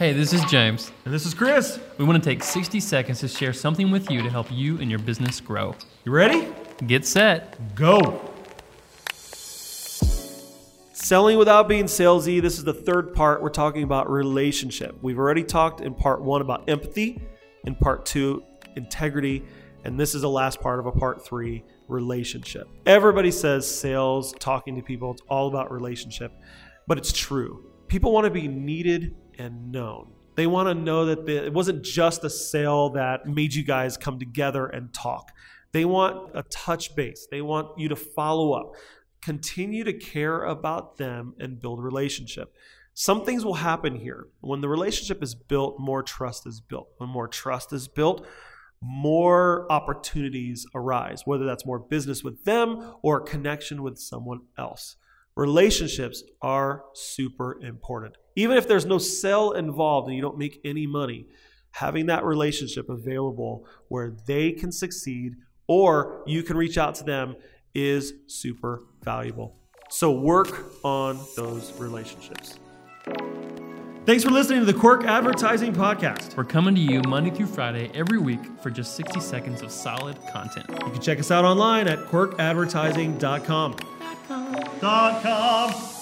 Hey, this is James. And this is Chris. We want to take 60 seconds to share something with you to help you and your business grow. You ready? Get set. Go. Selling without being salesy. This is the third part. We're talking about relationship. We've already talked in part one about empathy, in part two, integrity, and this is the last part of a part three relationship. Everybody says sales, talking to people, it's all about relationship, but it's true. People want to be needed and known. They want to know that the, it wasn't just a sale that made you guys come together and talk. They want a touch base. They want you to follow up. Continue to care about them and build a relationship. Some things will happen here. When the relationship is built, more trust is built. When more trust is built, more opportunities arise, whether that's more business with them or connection with someone else. Relationships are super important. Even if there's no sale involved and you don't make any money, having that relationship available where they can succeed or you can reach out to them is super valuable. So work on those relationships. Thanks for listening to the Quirk Advertising Podcast. We're coming to you Monday through Friday every week for just 60 seconds of solid content. You can check us out online at quirkadvertising.com. .com.